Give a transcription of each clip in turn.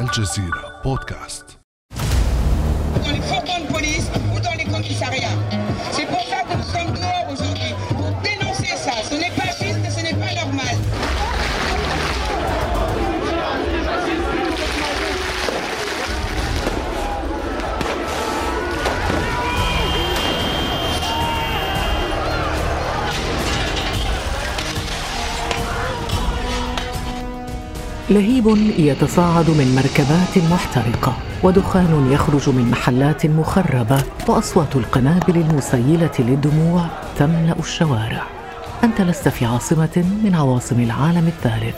الجزيرة بودكاست لهيب يتصاعد من مركبات محترقة ودخان يخرج من محلات مخربة وأصوات القنابل المسيلة للدموع تملأ الشوارع. أنت لست في عاصمة من عواصم العالم الثالث.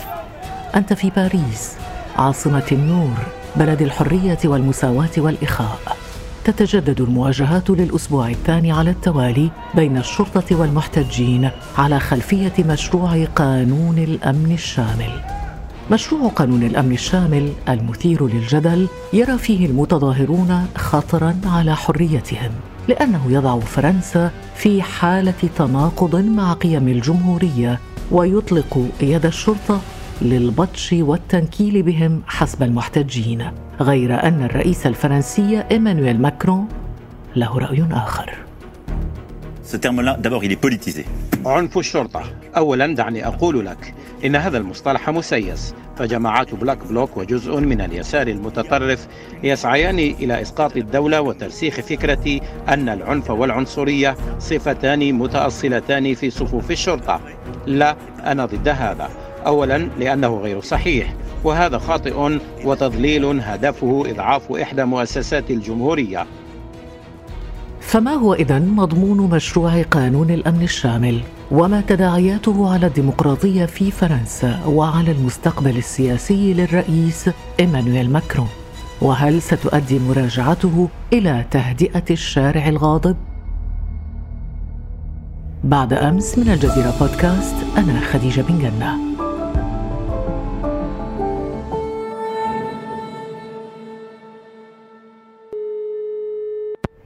أنت في باريس عاصمة النور بلد الحرية والمساواة والإخاء. تتجدد المواجهات للأسبوع الثاني على التوالي بين الشرطة والمحتجين على خلفية مشروع قانون الأمن الشامل. مشروع قانون الأمن الشامل المثير للجدل يرى فيه المتظاهرون خطرا على حريتهم لأنه يضع فرنسا في حالة تناقض مع قيم الجمهورية ويطلق يد الشرطة للبطش والتنكيل بهم حسب المحتجين غير أن الرئيس الفرنسي إيمانويل ماكرون له رأي آخر Ce terme-là, d'abord, il est politisé. عنف الشرطة. أولا دعني أقول لك إن هذا المصطلح مسيس فجماعات Black Bloc وجزء من اليسار المتطرف يسعيان إلى إسقاط الدولة وترسيخ فكرة أن العنف والعنصرية صفتان متأصلتان في صفوف الشرطة. لا أنا ضد هذا. أولا لأنه غير صحيح وهذا خاطئ وتضليل هدفه إضعاف إحدى مؤسسات الجمهورية. فما هو إذا مضمون مشروع قانون الأمن الشامل؟ وما تداعياته على الديمقراطية في فرنسا وعلى المستقبل السياسي للرئيس إيمانويل ماكرون؟ وهل ستؤدي مراجعته إلى تهدئة الشارع الغاضب؟ بعد أمس من الجزيرة بودكاست أنا خديجة بن جنة.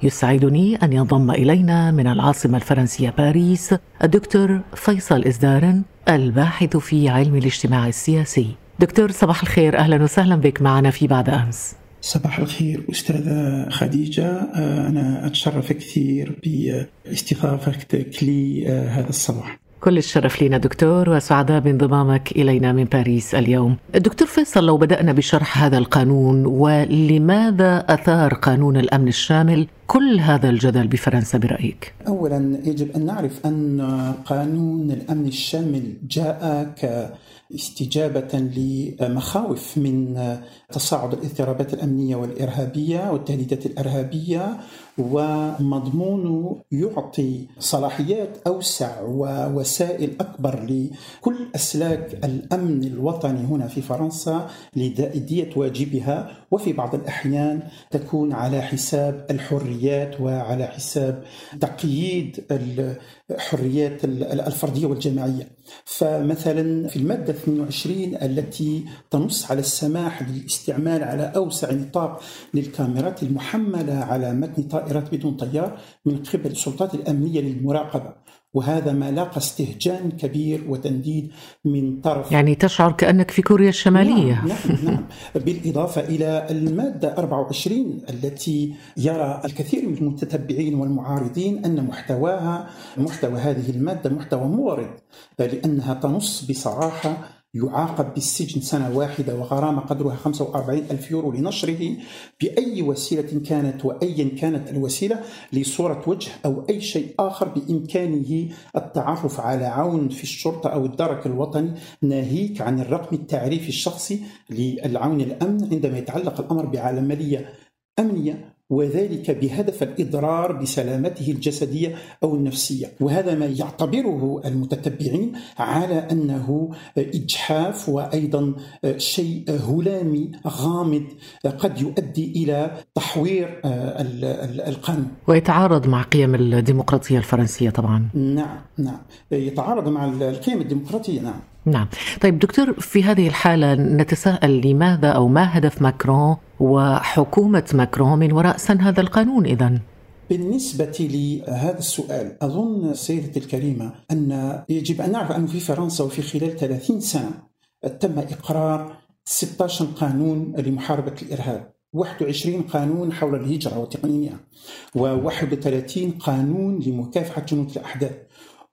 يسعدني أن ينضم إلينا من العاصمة الفرنسية باريس الدكتور فيصل إزدارن الباحث في علم الاجتماع السياسي. دكتور صباح الخير. أهلا وسهلا بك معنا في بعد أمس. صباح الخير أستاذة خديجة. آه، أنا أتشرف كثير باستضافتك لي آه، هذا الصباح. كل الشرف لنا دكتور وسعداء بانضمامك إلينا من باريس اليوم. دكتور فيصل لو بدأنا بشرح هذا القانون ولماذا أثار قانون الأمن الشامل كل هذا الجدل بفرنسا برأيك؟ أولا يجب أن نعرف أن قانون الأمن الشامل جاء كاستجابة لمخاوف من تصاعد الاضطرابات الأمنية والإرهابية والتهديدات الإرهابية ومضمونه يعطي صلاحيات أوسع ووسائل أكبر لكل أسلاك الأمن الوطني هنا في فرنسا لتأدية واجبها وفي بعض الأحيان تكون على حساب الحريات وعلى حساب تقييد الحريات الفردية والجماعية. فمثلا في المادة 22 التي تنص على السماح للاستعمال على أوسع نطاق للكاميرات المحملة على متن طائرات بدون طيار من قبل السلطات الأمنية للمراقبة. وهذا ما لاقى استهجان كبير وتنديد من طرف يعني تشعر كأنك في كوريا الشمالية. نعم نعم, نعم. بالإضافة إلى المادة 24 التي يرى الكثير من المتتبعين والمعارضين أن محتواها محتوى هذه المادة محتوى مورد لأنها تنص بصراحة يعاقب بالسجن سنة واحدة وغرامة قدرها 45 ألف يورو لنشره بأي وسيلة كانت وأيا كانت الوسيلة لصورة وجه أو أي شيء آخر بإمكانه التعرف على عون في الشرطة أو الدرك الوطني ناهيك عن الرقم التعريفي الشخصي للعون الأمن عندما يتعلق الأمر بعملية أمنية وذلك بهدف الإضرار بسلامته الجسدية أو النفسية، وهذا ما يعتبره المتتبعين على أنه إجحاف وأيضا شيء هلامي غامض قد يؤدي إلى تحوير القانون. ويتعارض مع قيم الديمقراطية الفرنسية طبعا. نعم نعم يتعارض مع القيم الديمقراطية نعم. نعم طيب دكتور في هذه الحالة نتساءل لماذا أو ما هدف ماكرون وحكومة ماكرون من وراء سن هذا القانون إذا؟ بالنسبة لهذا السؤال أظن سيدتي الكريمة أن يجب أن نعرف أنه في فرنسا وفي خلال 30 سنة تم إقرار 16 قانون لمحاربة الإرهاب 21 قانون حول الهجرة وتقنينها و31 قانون لمكافحة جنود الأحداث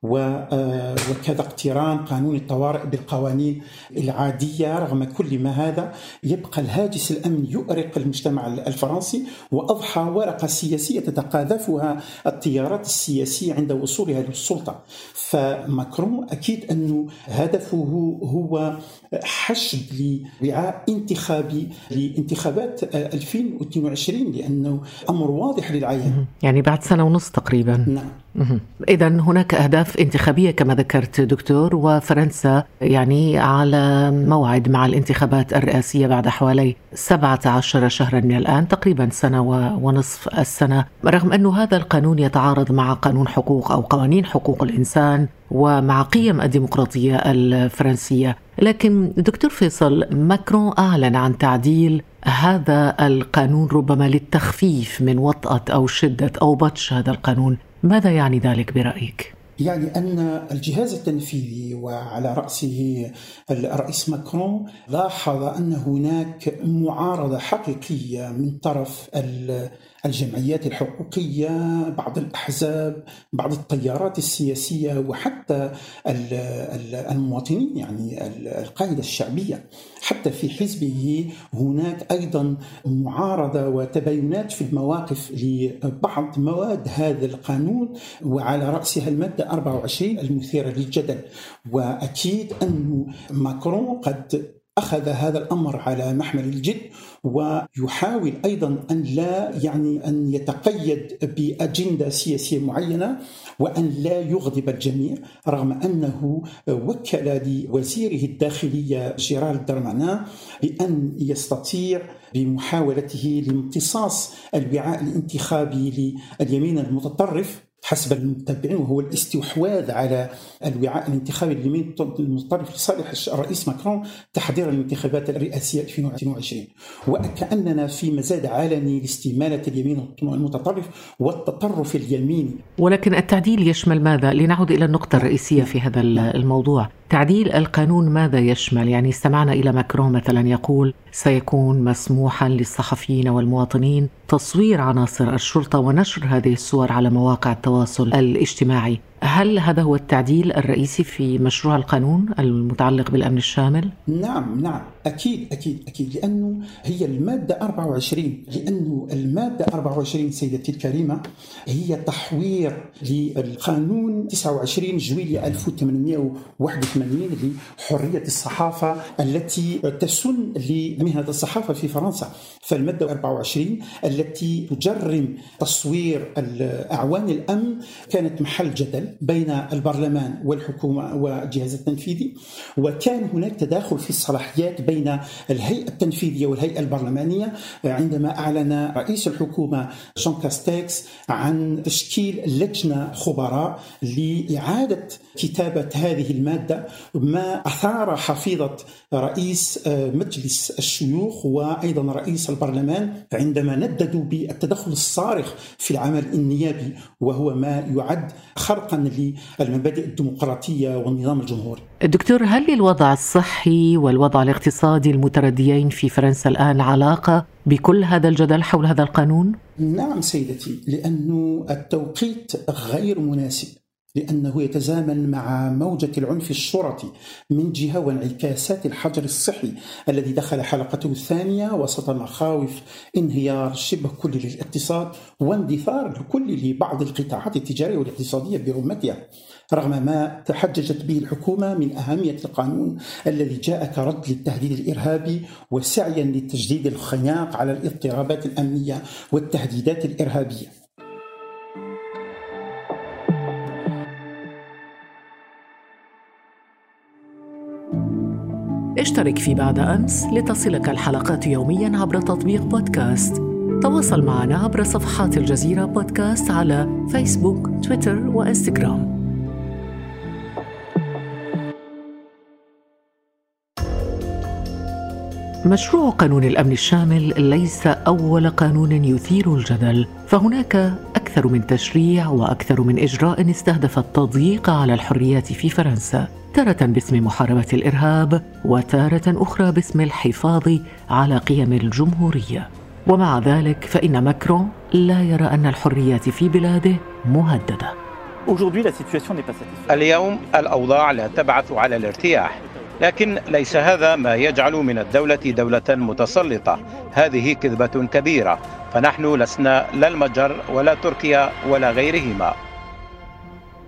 وكذا اقتران قانون الطوارئ بالقوانين العادية رغم كل ما هذا يبقى الهاجس الأمن يؤرق المجتمع الفرنسي وأضحى ورقة سياسية تتقاذفها التيارات السياسية عند وصولها للسلطة. فماكرون أكيد أنه هدفه هو حشد لوعاء انتخابي لانتخابات 2022 لأنه أمر واضح للعيان. يعني بعد سنة ونص تقريبا. نعم. إذا هناك أهداف انتخابية كما ذكرت دكتور وفرنسا يعني على موعد مع الانتخابات الرئاسية بعد حوالي 17 شهرا من الآن تقريبا سنة ونصف السنة. رغم أن هذا القانون يتعارض مع قانون حقوق أو قوانين حقوق الإنسان ومع قيم الديمقراطية الفرنسية. لكن دكتور فيصل ماكرون أعلن عن تعديل هذا القانون ربما للتخفيف من وطأة أو شدة أو بطش هذا القانون. ماذا يعني ذلك برأيك؟ يعني أن الجهاز التنفيذي وعلى رأسه الرئيس ماكرون لاحظ أن هناك معارضة حقيقية من طرف الجمعيات الحقوقية بعض الأحزاب بعض التيارات السياسية وحتى المواطنين يعني القاعدة الشعبية. حتى في حزبه هناك أيضا معارضة وتباينات في المواقف لبعض مواد هذا القانون وعلى رأسها المادة 24 المثيرة للجدل. وأكيد أن ماكرون قد أخذ هذا الأمر على محمل الجد ويحاول أيضا أن لا يعني أن يتقيد بأجندة سياسية معينة وأن لا يغضب الجميع رغم أنه وكل لوزيره الداخلية جيرال درمانا بأن يستطيع بمحاولته لامتصاص الوعاء الانتخابي لليمين المتطرف. حسب المتبعين وهو الاستحواذ على الوعاء الانتخابي اليمين المتطرف لصالح الرئيس ماكرون تحضيرا للانتخابات الرئاسية 2022 وكأننا في مزاد علني لاستمالة اليمين المتطرف والتطرف اليميني. ولكن التعديل يشمل ماذا؟ لنعود إلى النقطة الرئيسية في هذا الموضوع. تعديل القانون ماذا يشمل؟ يعني استمعنا إلى ماكرون مثلا يقول سيكون مسموحا للصحفيين والمواطنين تصوير عناصر الشرطة ونشر هذه الصور على مواقع التواصل الاجتماعي هل هذا هو التعديل الرئيسي في مشروع القانون المتعلق بالأمن الشامل؟ نعم نعم. أكيد أكيد أكيد. لأنه هي المادة 24 لأنه المادة 24 سيدتي الكريمة هي تحوير للقانون 29 جويلية 1881 لحرية الصحافة التي تسن لمهنة الصحافة في فرنسا. فالمادة 24 التي تجرم تصوير اعوان الأمن كانت محل جدل. بين البرلمان والحكومة والجهاز التنفيذي وكان هناك تداخل في الصلاحيات بين الهيئة التنفيذية والهيئة البرلمانية. عندما أعلن رئيس الحكومة جون كاستيكس عن تشكيل لجنة خبراء لإعادة كتابة هذه المادة ما أثار حفيظة رئيس مجلس الشيوخ وأيضا رئيس البرلمان عندما نددوا بالتدخل الصارخ في العمل النيابي وهو ما يعد خرقا للمبادئ الديمقراطية والنظام الجمهوري. دكتور هل للوضع الصحي والوضع الاقتصادي المترديين في فرنسا الآن علاقة بكل هذا الجدل حول هذا القانون؟ نعم سيدتي لأنه التوقيت غير مناسب لأنه يتزامن مع موجة العنف الشرطي من جهة وانعكاسات الحجر الصحي الذي دخل حلقته الثانية وسط مخاوف انهيار شبه كلي للاقتصاد واندثار الكل لبعض القطاعات التجارية والاقتصادية برمتها رغم ما تحججت به الحكومة من أهمية القانون الذي جاء كرد للتهديد الإرهابي وسعيا لتجديد الخناق على الاضطرابات الأمنية والتهديدات الإرهابية. اشترك في بعد أمس لتصلك الحلقات يوميا عبر تطبيق بودكاست. تواصل معنا عبر صفحات الجزيرة بودكاست على فيسبوك تويتر وإنستغرام. مشروع قانون الأمن الشامل ليس أول قانون يثير الجدل فهناك أكثر من تشريع وأكثر من إجراء استهدف التضييق على الحريات في فرنسا تارة باسم محاربة الإرهاب وتارة أخرى باسم الحفاظ على قيم الجمهورية. ومع ذلك فإن ماكرون لا يرى أن الحريات في بلاده مهددة. اليوم الأوضاع لا تبعث على الارتياح. لكن ليس هذا ما يجعل من الدولة دولة متسلطة. هذه كذبة كبيرة. فنحن لسنا لا المجر ولا تركيا ولا غيرهما.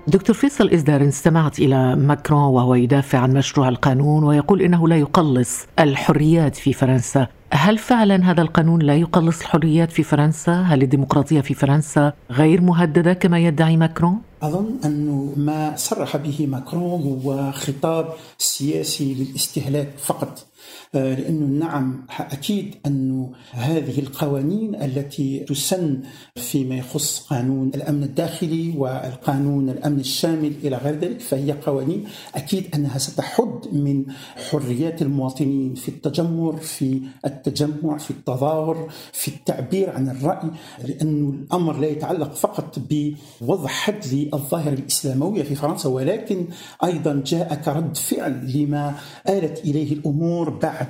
دكتور فيصل إزدار استمعت إلى ماكرون وهو يدافع عن مشروع القانون ويقول إنه لا يقلص الحريات في فرنسا. هل فعلا هذا القانون لا يقلص الحريات في فرنسا؟ هل الديمقراطية في فرنسا غير مهددة كما يدعي ماكرون؟ أظن أنه ما صرح به ماكرون هو خطاب سياسي للاستهلاك فقط لأنه نعم أكيد أن هذه القوانين التي تسن فيما يخص قانون الأمن الداخلي والقانون الأمن الشامل إلى غير ذلك فهي قوانين أكيد أنها ستحد من حريات المواطنين في التجمر في التجمع في التظاهر في التعبير عن الرأي لأن الأمر لا يتعلق فقط بوضع حد للظاهرة الإسلاموية في فرنسا ولكن أيضا جاء كرد فعل لما آلت إليه الأمور بعد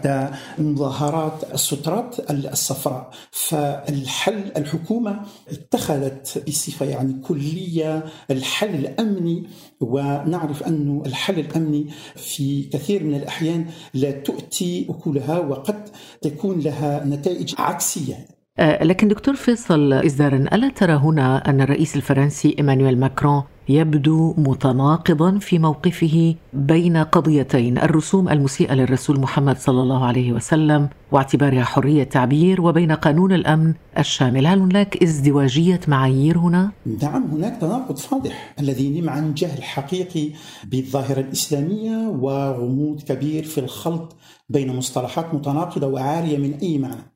مظاهرات السترات الصفراء. فالحل الحكومة اتخذت بصفة يعني كلية الحل الأمني ونعرف أن الحل الأمني في كثير من الأحيان لا تؤتي أكلها وقد تكون لها نتائج عكسية. لكن دكتور فيصل إزدارن ألا ترى هنا أن الرئيس الفرنسي إيمانويل ماكرون يبدو متناقضا في موقفه بين قضيتين الرسوم المسيئة للرسول محمد صلى الله عليه وسلم واعتبارها حرية تعبير وبين قانون الأمن الشامل، هل هناك ازدواجية معايير هنا؟ نعم هناك تناقض فاضح الذي نم عن جهل حقيقي بالظاهرة الإسلامية وغموض كبير في الخلط بين مصطلحات متناقضة وعارية من أي معنى.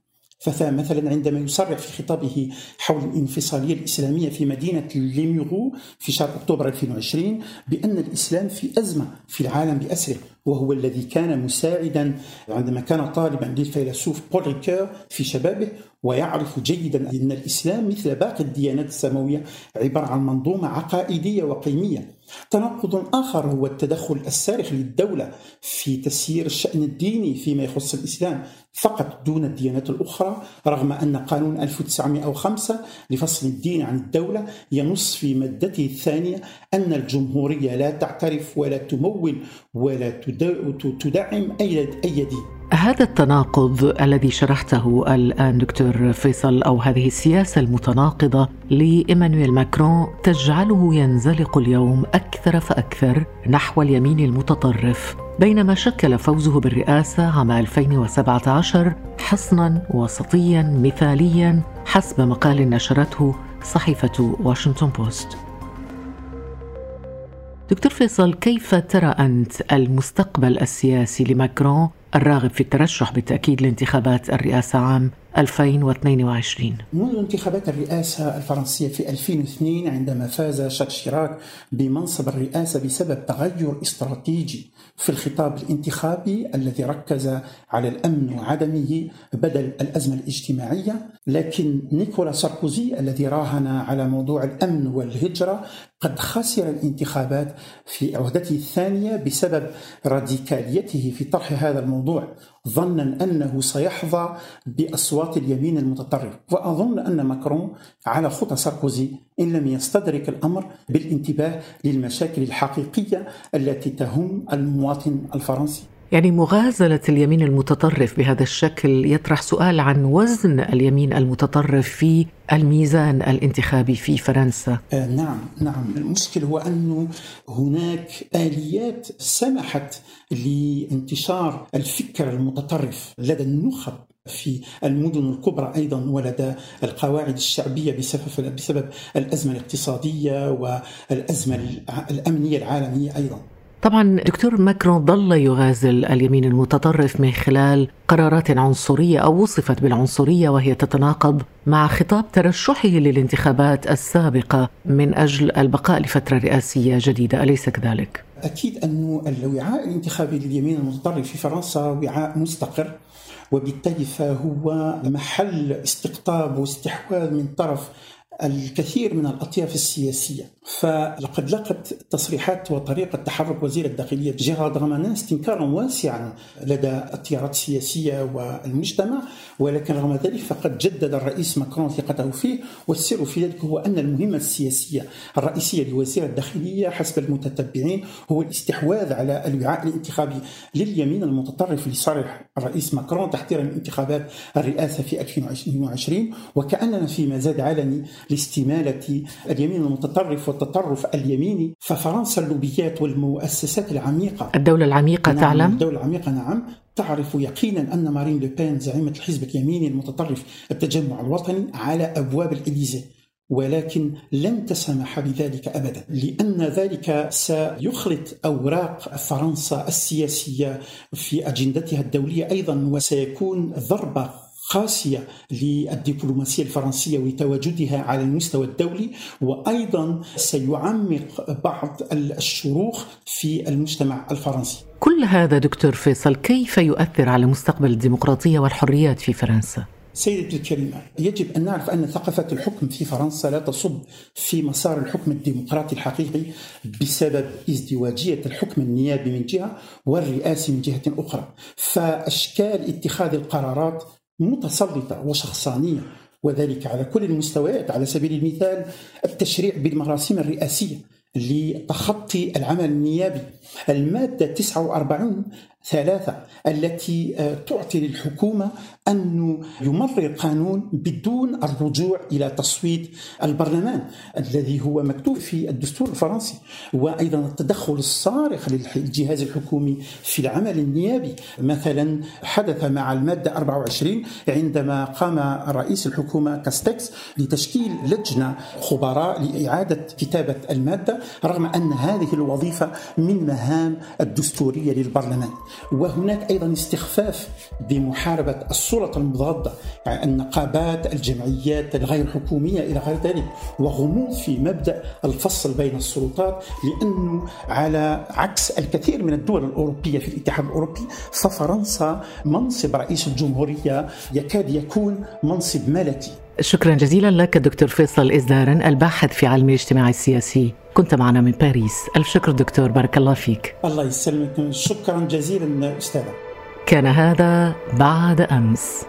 فمثلا عندما يصرح في خطابه حول الانفصالية الإسلامية في مدينة ليميغو في شهر أكتوبر 2020 بأن الإسلام في أزمة في العالم بأسره وهو الذي كان مساعدا عندما كان طالبا للفيلسوف بول ريكور في شبابه ويعرف جيدا أن الإسلام مثل باقي الديانات السماوية عبارة عن منظومة عقائدية وقيمية. تناقض آخر هو التدخل الصارخ للدولة في تسيير الشأن الديني فيما يخص الإسلام فقط دون الديانات الأخرى رغم أن قانون 1905 لفصل الدين عن الدولة ينص في مادته الثانية أن الجمهورية لا تعترف ولا تمول ولا تدعم أي دين. هذا التناقض الذي شرحته الآن دكتور فيصل أو هذه السياسة المتناقضة لإيمانويل ماكرون تجعله ينزلق اليوم أكثر فأكثر نحو اليمين المتطرف بينما شكل فوزه بالرئاسة عام 2017 حصنا وسطيا مثاليا حسب مقال نشرته صحيفة واشنطن بوست. دكتور فيصل كيف ترى أنت المستقبل السياسي لماكرون الراغب في الترشح بالتأكيد لانتخابات الرئاسة عام 2022 منذ انتخابات الرئاسة الفرنسية في 2002 عندما فاز شاك شيراك بمنصب الرئاسة بسبب تغير استراتيجي في الخطاب الانتخابي الذي ركز على الأمن وعدمه بدل الأزمة الاجتماعية. لكن نيكولا ساركوزي الذي راهن على موضوع الأمن والهجرة قد خسر الانتخابات في عهدته الثانية بسبب راديكاليته في طرح هذا الموضوع. ظنا أنه سيحظى بأصوات اليمين المتطرف. وأظن أن ماكرون على خطى ساركوزي إن لم يستدرك الأمر بالانتباه للمشاكل الحقيقية التي تهم المواطن الفرنسي. يعني مغازلة اليمين المتطرف بهذا الشكل يطرح سؤال عن وزن اليمين المتطرف في الميزان الانتخابي في فرنسا آه نعم نعم المشكل هو أنه هناك آليات سمحت لانتشار الفكر المتطرف لدى النخب في المدن الكبرى أيضا ولدى القواعد الشعبية بسبب بسبب الأزمة الاقتصادية والأزمة الأمنية العالمية أيضا. طبعا دكتور ماكرون ظل يغازل اليمين المتطرف من خلال قرارات عنصرية أو وصفت بالعنصرية وهي تتناقض مع خطاب ترشحه للانتخابات السابقة من أجل البقاء لفترة رئاسية جديدة أليس كذلك؟ أكيد انه الوعاء الانتخابي لليمين المتطرف في فرنسا وعاء مستقر وبالتالي فهو محل استقطاب واستحواذ من طرف الكثير من الأطياف السياسية. فلقد لقت تصريحات وطريقة تحرك وزير الداخلية جيرالد رمانان استنكارا واسعا لدى التيارات السياسية والمجتمع ولكن رغم ذلك فقد جدد الرئيس ماكرون ثقته فيه والسر في ذلك هو أن المهمة السياسية الرئيسية لوزير الداخلية حسب المتتبعين هو الاستحواذ على الوعاء الانتخابي لليمين المتطرف لصالح الرئيس ماكرون تحضيرا لانتخابات الرئاسة في 2022 وكأننا في مزاد علني لاستمالة اليمين المتطرف والتطرف اليميني ففرنسا اللوبيات والمؤسسات العميقة. الدولة العميقة نعم تعلم. الدولة العميقة نعم. تعرف يقينا أن مارين لوبين زعيمة الحزب اليميني المتطرف التجمع الوطني على أبواب الإليزيه ولكن لن تسمح بذلك ابدا لأن ذلك سيخلط أوراق فرنسا السياسية في أجندتها الدولية أيضا وسيكون ضربة قاسية للدبلوماسية الفرنسية وتواجدها على المستوى الدولي وأيضا سيعمق بعض الشروخ في المجتمع الفرنسي. كل هذا دكتور فيصل كيف يؤثر على مستقبل الديمقراطية والحريات في فرنسا؟ سيدتي الكريمة يجب أن نعرف أن ثقافة الحكم في فرنسا لا تصب في مسار الحكم الديمقراطي الحقيقي بسبب ازدواجية الحكم النيابي من جهة والرئاسي من جهة أخرى فأشكال اتخاذ القرارات متسلطة وشخصانية وذلك على كل المستويات على سبيل المثال التشريع بالمراسيم الرئاسية لتخطي العمل النيابي. المادة 49 ثلاثة التي تعطي للحكومة أن يمرر قانون بدون الرجوع إلى تصويت البرلمان الذي هو مكتوب في الدستور الفرنسي وأيضا التدخل الصارخ للجهاز الحكومي في العمل النيابي. مثلا حدث مع المادة 24 عندما قام رئيس الحكومة كاستكس لتشكيل لجنة خبراء لإعادة كتابة المادة رغم أن هذه الوظيفة من مهام الدستورية للبرلمان. وهناك أيضا استخفاف بمحاربة السلطة المضادة يعني النقابات الجمعيات الغير حكومية إلى غير ذلك وغموض في مبدأ الفصل بين السلطات لأنه على عكس الكثير من الدول الأوروبية في الاتحاد الأوروبي ففرنسا منصب رئيس الجمهورية يكاد يكون منصب ملكي. شكرا جزيلا لك دكتور فيصل إزدارن الباحث في علم الاجتماع السياسي. كنت معنا من باريس. ألف شكر دكتور بارك الله فيك. الله يسلمك. شكرا جزيلا أستاذة. كان هذا بعد أمس.